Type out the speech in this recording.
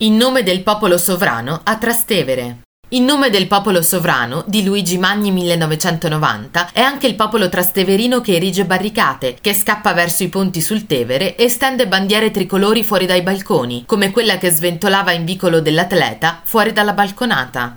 In nome del popolo sovrano a Trastevere. In nome del popolo sovrano di Luigi Magni 1990 è anche il popolo trasteverino che erige barricate, che scappa verso i ponti sul Tevere e stende bandiere tricolori fuori dai balconi, come quella che sventolava in vicolo dell'atleta fuori dalla balconata.